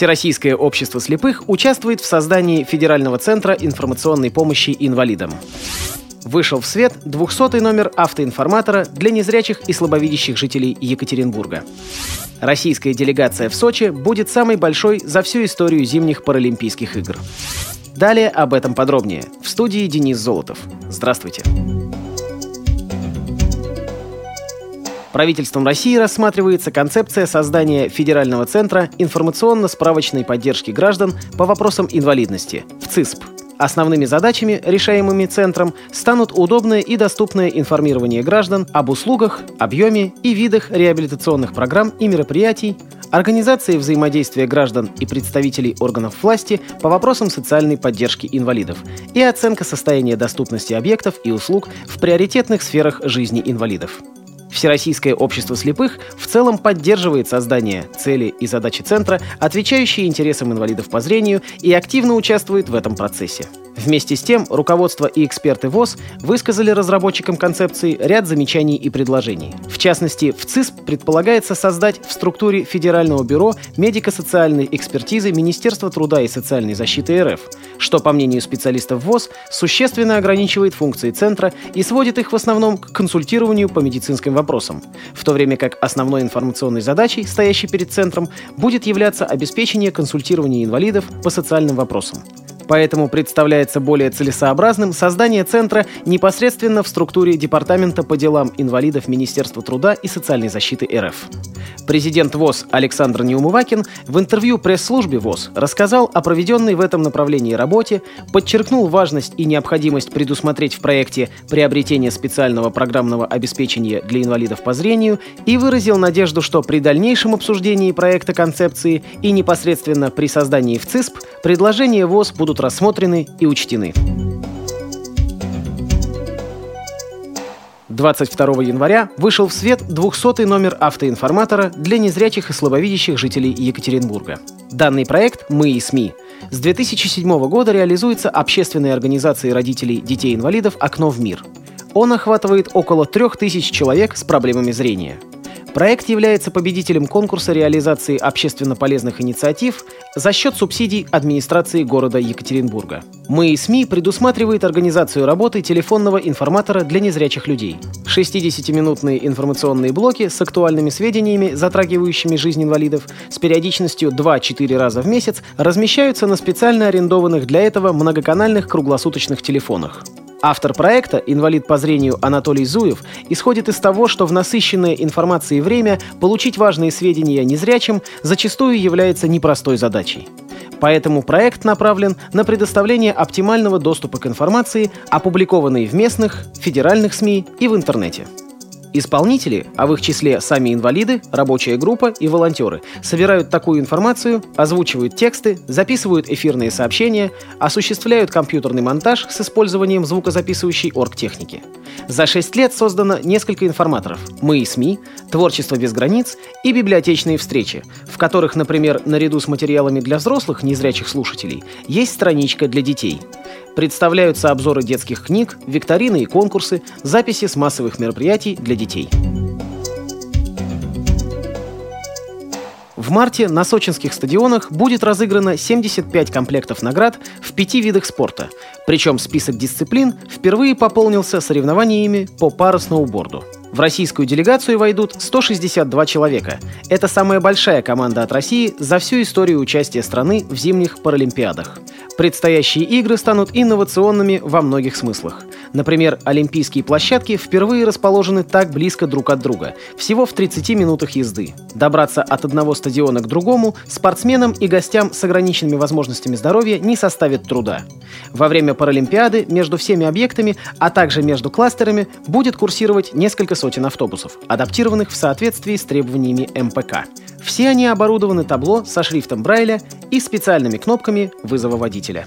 Всероссийское общество слепых участвует в создании Федерального центра информационной помощи инвалидам. Вышел в свет 200 номер автоинформатора для незрячих и слабовидящих жителей Екатеринбурга. Российская делегация в Сочи будет самой большой за всю историю зимних Паралимпийских игр. Далее об этом подробнее. В студии Денис Золотов. Здравствуйте. Правительством России рассматривается концепция создания Федерального центра информационно-справочной поддержки граждан по вопросам инвалидности в ЦИСП. Основными задачами, решаемыми центром, станут удобное и доступное информирование граждан об услугах, объеме и видах реабилитационных программ и мероприятий, организации взаимодействия граждан и представителей органов власти по вопросам социальной поддержки инвалидов и оценка состояния доступности объектов и услуг в приоритетных сферах жизни инвалидов. Всероссийское общество слепых в целом поддерживает создание, цели и задачи центра, отвечающие интересам инвалидов по зрению и активно участвует в этом процессе. Вместе с тем, руководство и эксперты ВОЗ высказали разработчикам концепции ряд замечаний и предложений. В частности, в ЦИСП предполагается создать в структуре Федерального бюро медико-социальной экспертизы Министерства труда и социальной защиты РФ, что, по мнению специалистов ВОЗ, существенно ограничивает функции центра и сводит их в основном к консультированию по медицинским вопросам, в то время как основной информационной задачей, стоящей перед центром, будет являться обеспечение консультирования инвалидов по социальным вопросам. Поэтому представляется более целесообразным создание центра непосредственно в структуре Департамента по делам инвалидов Министерства труда и социальной защиты РФ. Президент ВОЗ Александр Неумывакин в интервью пресс-службе ВОЗ рассказал о проведенной в этом направлении работе, подчеркнул важность и необходимость предусмотреть в проекте приобретение специального программного обеспечения для инвалидов по зрению и выразил надежду, что при дальнейшем обсуждении проекта концепции и непосредственно при создании в ЦИСП предложения ВОЗ будут рассмотрены и учтены. 22 января вышел в свет 200 номер автоинформатора для незрячих и слабовидящих жителей Екатеринбурга. Данный проект «Мы и СМИ» с 2007 года реализуется общественной организацией родителей детей-инвалидов «Окно в мир». Он охватывает около 3000 человек с проблемами зрения – Проект является победителем конкурса реализации общественно полезных инициатив за счет субсидий администрации города Екатеринбурга. Мы и СМИ предусматривает организацию работы телефонного информатора для незрячих людей. 60-минутные информационные блоки с актуальными сведениями, затрагивающими жизнь инвалидов, с периодичностью 2-4 раза в месяц размещаются на специально арендованных для этого многоканальных круглосуточных телефонах. Автор проекта, инвалид по зрению Анатолий Зуев, исходит из того, что в насыщенное информацией время получить важные сведения незрячим зачастую является непростой задачей. Поэтому проект направлен на предоставление оптимального доступа к информации, опубликованной в местных, федеральных СМИ и в интернете. Исполнители, а в их числе сами инвалиды, рабочая группа и волонтеры, собирают такую информацию, озвучивают тексты, записывают эфирные сообщения, осуществляют компьютерный монтаж с использованием звукозаписывающей оргтехники. За шесть лет создано несколько информаторов «Мы и СМИ», «Творчество без границ» и библиотечные встречи, в которых, например, наряду с материалами для взрослых незрячих слушателей, есть страничка для детей – Представляются обзоры детских книг, викторины и конкурсы, записи с массовых мероприятий для детей. В марте на сочинских стадионах будет разыграно 75 комплектов наград в пяти видах спорта. Причем список дисциплин впервые пополнился соревнованиями по парасноуборду. В российскую делегацию войдут 162 человека. Это самая большая команда от России за всю историю участия страны в зимних Паралимпиадах. Предстоящие игры станут инновационными во многих смыслах. Например, олимпийские площадки впервые расположены так близко друг от друга, всего в 30 минутах езды. Добраться от одного стадиона к другому спортсменам и гостям с ограниченными возможностями здоровья не составит труда. Во время Паралимпиады между всеми объектами, а также между кластерами будет курсировать несколько сотен автобусов, адаптированных в соответствии с требованиями МПК. Все они оборудованы табло со шрифтом Брайля и специальными кнопками вызова водителя.